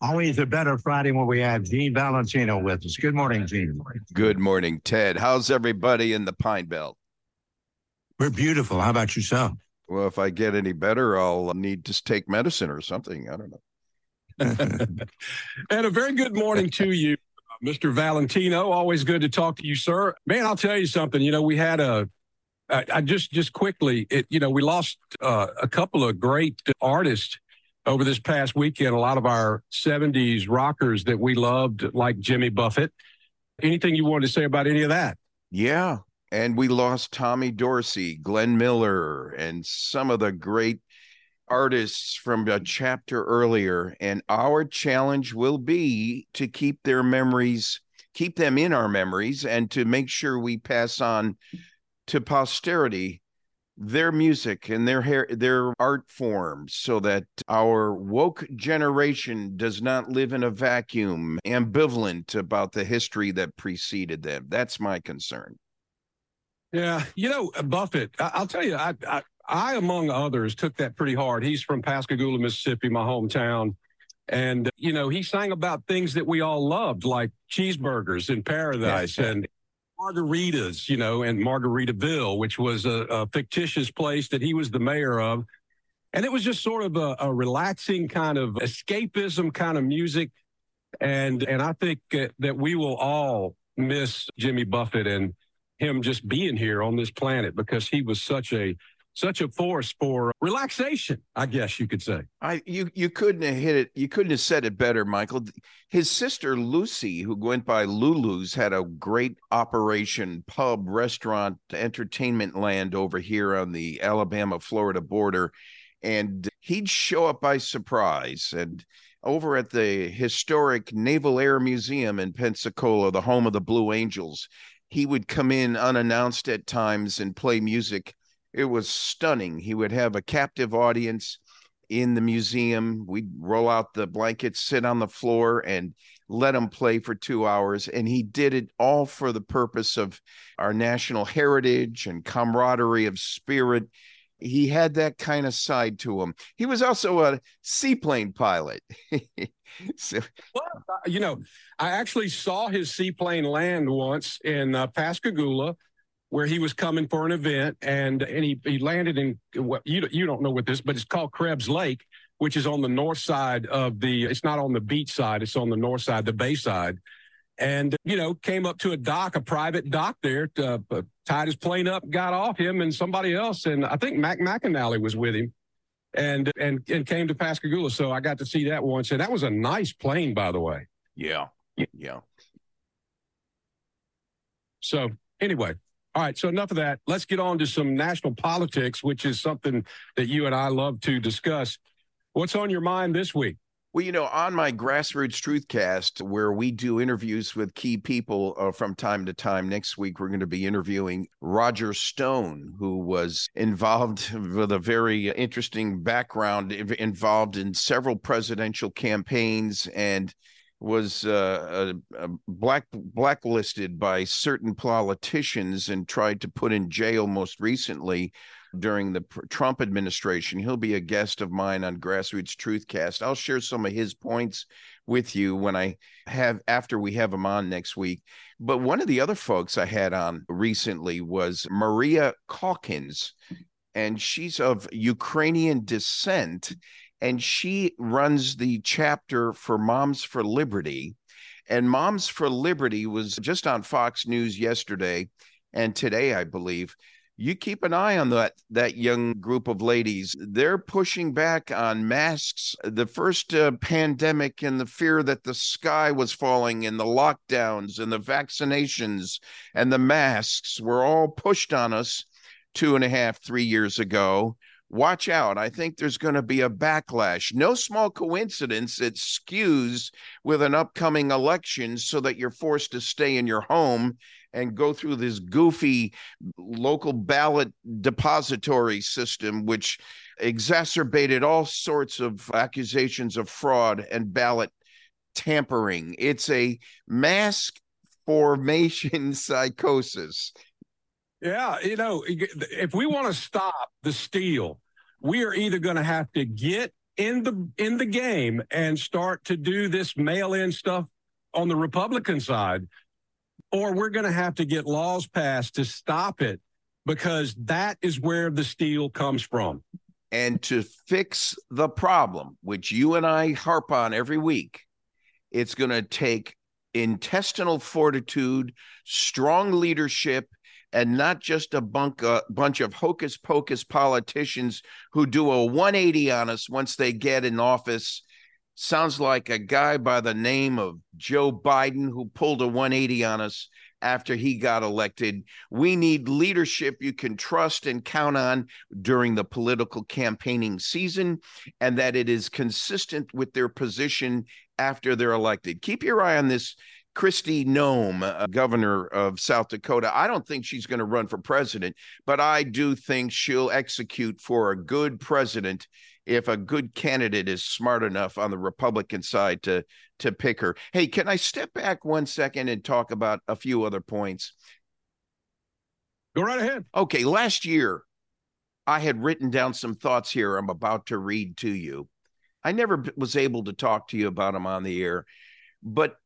Always a better Friday when we have Gene Valentino with us. Good morning, Gene. Good morning, Ted. How's everybody in the Pine Belt? We're beautiful. How about yourself? Well, if I get any better, I'll need to take medicine or something. I don't know. and a very good morning to you, Mr. Valentino. Always good to talk to you, sir. Man, I'll tell you something. You know, we had a I, I just just quickly, it, you know, we lost uh, a couple of great artists over this past weekend. A lot of our '70s rockers that we loved, like Jimmy Buffett. Anything you wanted to say about any of that? Yeah, and we lost Tommy Dorsey, Glenn Miller, and some of the great artists from a chapter earlier. And our challenge will be to keep their memories, keep them in our memories, and to make sure we pass on to posterity their music and their hair, their art forms so that our woke generation does not live in a vacuum ambivalent about the history that preceded them. That's my concern. Yeah you know uh, buffett I, will tell you I, I i among others took that pretty hard. He's from pascagoula mississippi my hometown. And you know he sang about things that we all loved like cheeseburgers in paradise and margaritas, you know, and Margaritaville, which was a, a, fictitious place that he was the mayor of. And it was just sort of a, a relaxing kind of escapism kind of music. And, and I think that we will all miss Jimmy Buffett and him just being here on this planet because he was such a such a force for relaxation, I guess you could say. I you you couldn't have hit it. You couldn't have said it better, Michael. His sister Lucy, who went by Lulu's, had a great operation pub, restaurant, entertainment land over here on the Alabama Florida border, and he'd show up by surprise and. Over at the historic Naval Air Museum in Pensacola, the home of the Blue Angels, he would come in unannounced at times and play music it was stunning. He would have a captive audience in the museum. We'd roll out the blankets, sit on the floor, and let him play for two hours. And he did it all for the purpose of our national heritage and camaraderie of spirit. He had that kind of side to him. He was also a seaplane pilot. so, well, uh, you know, I actually saw his seaplane land once in uh, Pascagoula where he was coming for an event and and he, he landed in what you you don't know what this but it's called Krebs Lake which is on the north side of the it's not on the beach side it's on the north side the bay side. And you know came up to a dock a private dock there to, uh, tied his plane up got off him and somebody else and I think Mac McAnally was with him. And and and came to Pascagoula so I got to see that once and that was a nice plane by the way. Yeah. Yeah. So anyway all right, so enough of that. Let's get on to some national politics, which is something that you and I love to discuss. What's on your mind this week? Well, you know, on my Grassroots Truthcast, where we do interviews with key people uh, from time to time, next week we're going to be interviewing Roger Stone, who was involved with a very interesting background, involved in several presidential campaigns and was uh, black blacklisted by certain politicians and tried to put in jail most recently during the Trump administration. He'll be a guest of mine on Grassroots Truthcast. I'll share some of his points with you when I have after we have him on next week. But one of the other folks I had on recently was Maria Calkins, and she's of Ukrainian descent and she runs the chapter for Moms for Liberty. And Moms for Liberty was just on Fox News yesterday and today, I believe. You keep an eye on that that young group of ladies. They're pushing back on masks. The first uh, pandemic and the fear that the sky was falling and the lockdowns and the vaccinations and the masks were all pushed on us two and a half, three years ago watch out. I think there's going to be a backlash. No small coincidence it skews with an upcoming election so that you're forced to stay in your home and go through this goofy local ballot depository system, which exacerbated all sorts of accusations of fraud and ballot tampering. It's a mask formation psychosis. Yeah, you know, if we want to stop the steal, we are either going to have to get in the in the game and start to do this mail-in stuff on the Republican side, or we're going to have to get laws passed to stop it because that is where the steal comes from. And to fix the problem, which you and I harp on every week, it's going to take intestinal fortitude, strong leadership, and not just a bunk, uh, bunch of hocus pocus politicians who do a 180 on us once they get in office. Sounds like a guy by the name of Joe Biden who pulled a 180 on us after he got elected. We need leadership you can trust and count on during the political campaigning season, and that it is consistent with their position after they're elected. Keep your eye on this. Kristi Noem, uh, governor of South Dakota, I don't think she's going to run for president, but I do think she'll execute for a good president if a good candidate is smart enough on the Republican side to to pick her. Hey, can I step back one second and talk about a few other points? Go right ahead. Okay, last year I had written down some thoughts here I'm about to read to you. I never was able to talk to you about them on the air, but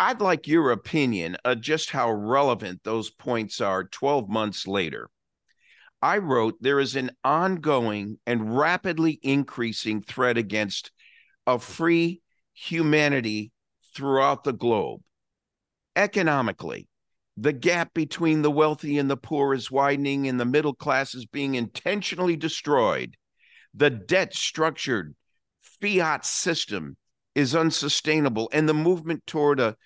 I'd like your opinion of just how relevant those points are 12 months later. I wrote there is an ongoing and rapidly increasing threat against a free humanity throughout the globe. Economically, the gap between the wealthy and the poor is widening, and the middle class is being intentionally destroyed. The debt structured fiat system is unsustainable, and the movement toward a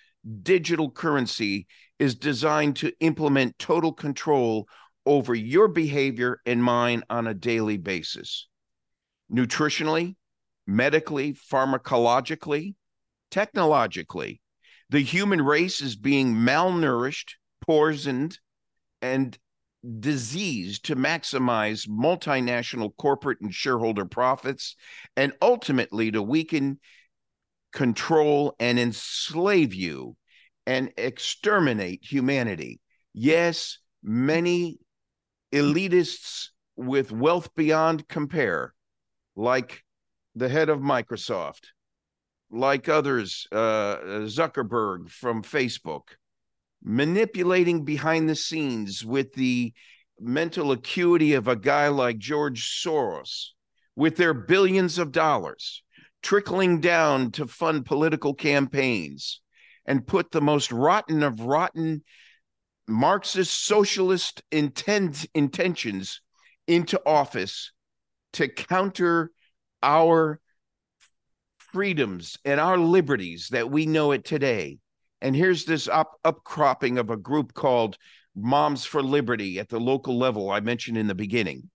digital currency is designed to implement total control over your behavior and mine on a daily basis. Nutritionally, medically, pharmacologically, technologically, the human race is being malnourished, poisoned, and diseased to maximize multinational corporate and shareholder profits and ultimately to weaken, control, and enslave you and exterminate humanity. Yes, many elitists with wealth beyond compare, like the head of Microsoft, like others, uh, Zuckerberg from Facebook, manipulating behind the scenes with the mental acuity of a guy like George Soros, with their billions of dollars trickling down to fund political campaigns and put the most rotten of rotten Marxist socialist intent, intentions into office to counter our freedoms and our liberties that we know it today. And here's this up, upcropping of a group called Moms for Liberty at the local level I mentioned in the beginning,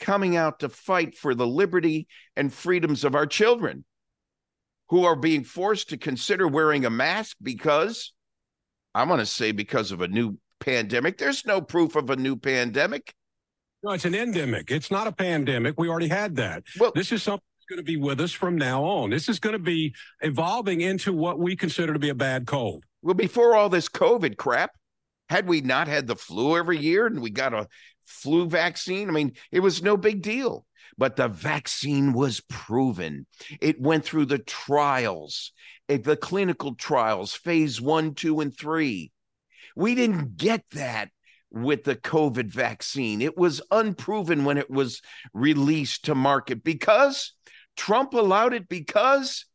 coming out to fight for the liberty and freedoms of our children who are being forced to consider wearing a mask because I want to say because of a new pandemic. There's no proof of a new pandemic. No, it's an endemic. It's not a pandemic. We already had that. Well, this is something that's going to be with us from now on. This is going to be evolving into what we consider to be a bad cold. Well, before all this COVID crap, had we not had the flu every year and we got a flu vaccine, I mean, it was no big deal. But the vaccine was proven. It went through the trials, eh, the clinical trials, phase one, two, and three. We didn't get that with the COVID vaccine. It was unproven when it was released to market because Trump allowed it because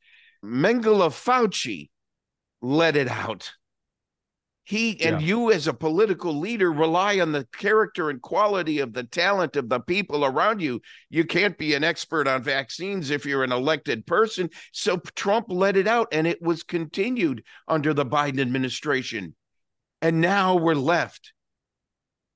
Mengele Fauci let it out. He and yeah. you, as a political leader, rely on the character and quality of the talent of the people around you. You can't be an expert on vaccines if you're an elected person. So Trump let it out, and it was continued under the Biden administration. And now we're left.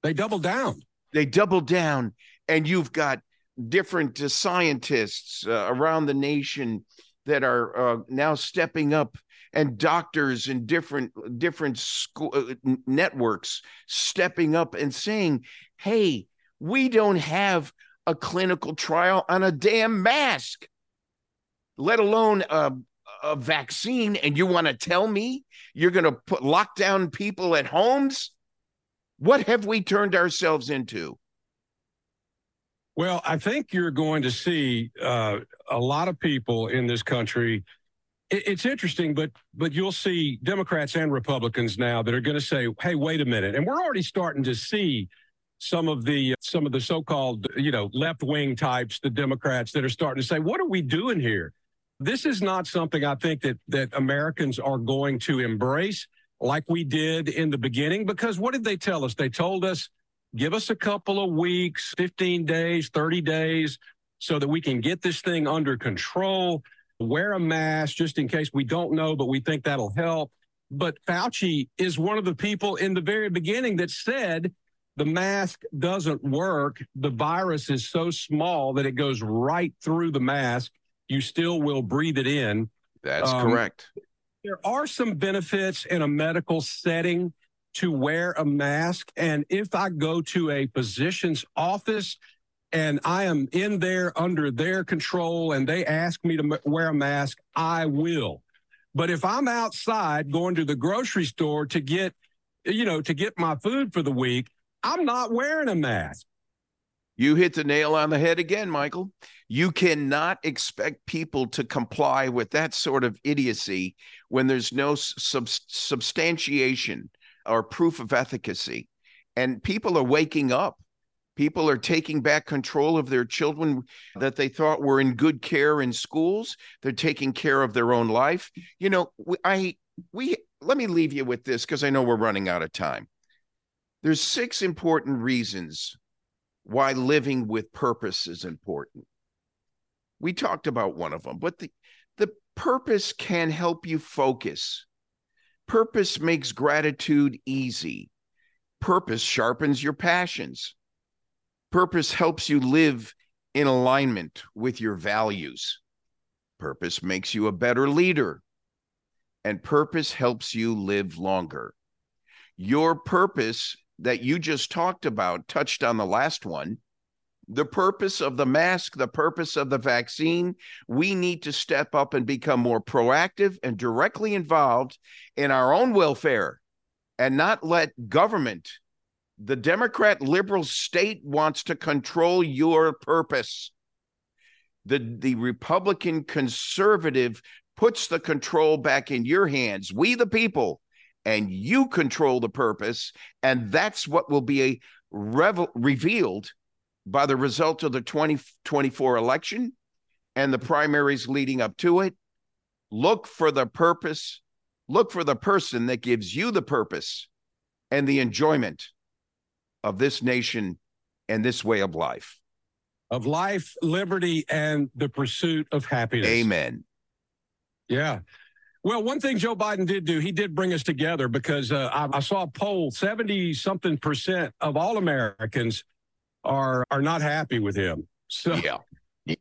They doubled down. They doubled down, and you've got different uh, scientists uh, around the nation that are uh, now stepping up and doctors and different different school uh, networks stepping up and saying hey we don't have a clinical trial on a damn mask let alone a, a vaccine and you want to tell me you're going to put lockdown people at homes what have we turned ourselves into Well, I think you're going to see uh, a lot of people in this country. It, it's interesting, but but you'll see Democrats and Republicans now that are going to say, "Hey, wait a minute," and we're already starting to see some of the some of the so-called you know left wing types, the Democrats that are starting to say, "What are we doing here?" This is not something I think that that Americans are going to embrace like we did in the beginning because what did they tell us? They told us give us a couple of weeks, 15 days, 30 days, so that we can get this thing under control. Wear a mask just in case we don't know, but we think that'll help. But Fauci is one of the people in the very beginning that said the mask doesn't work. The virus is so small that it goes right through the mask. You still will breathe it in. That's Um, correct. There are some benefits in a medical setting to wear a mask. And if I go to a physician's office and I am in there under their control and they ask me to wear a mask, I will. But if I'm outside going to the grocery store to get, you know, to get my food for the week, I'm not wearing a mask. You hit the nail on the head again, Michael. You cannot expect people to comply with that sort of idiocy when there's no sub- substantiation or proof of efficacy. And people are waking up. People are taking back control of their children that they thought were in good care in schools. They're taking care of their own life. You know, I we let me leave you with this because I know we're running out of time. There's six important reasons why living with purpose is important. We talked about one of them, but the, the purpose can help you focus. Purpose makes gratitude easy. Purpose sharpens your passions. Purpose helps you live in alignment with your values. Purpose makes you a better leader. And purpose helps you live longer. Your purpose that you just talked about touched on the last one. The purpose of the mask, the purpose of the vaccine, we need to step up and become more proactive and directly involved in our own welfare and not let government, the Democrat liberal state wants to control your purpose. The, the Republican conservative puts the control back in your hands. We, the people, and you control the purpose. And that's what will be revel- revealed by the result of the 2024 election and the primaries leading up to it. Look for the purpose, look for the person that gives you the purpose and the enjoyment of this nation and this way of life. Of life, liberty, and the pursuit of happiness. Amen. Yeah. Well, one thing Joe Biden did do, he did bring us together because uh, I, I saw a poll 70 something percent of all Americans are are not happy with him. So Yeah.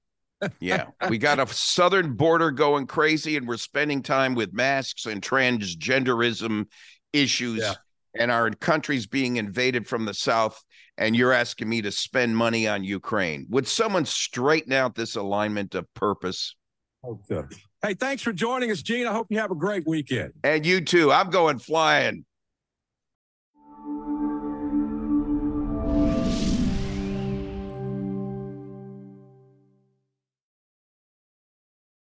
Yeah. We got a southern border going crazy, and we're spending time with masks and transgenderism issues, Yeah. And our country's being invaded from the south. And you're asking me to spend money on Ukraine. Would someone straighten out this alignment of purpose? Oh, okay. Hey, thanks for joining us, Gene. I hope you have a great weekend. And you too. I'm going flying.